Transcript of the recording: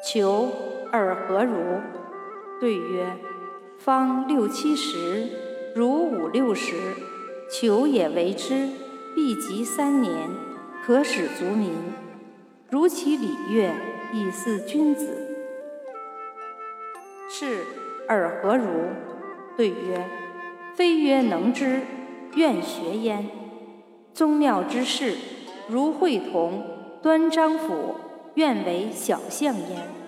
求尔何如？对曰：方六七十，如五六十，求也为之，必及三年，可使足民。如其礼乐，以似君子。是尔何如？对曰：非曰能之，愿学焉。宗庙之事，如会同、端章甫，愿为小象焉。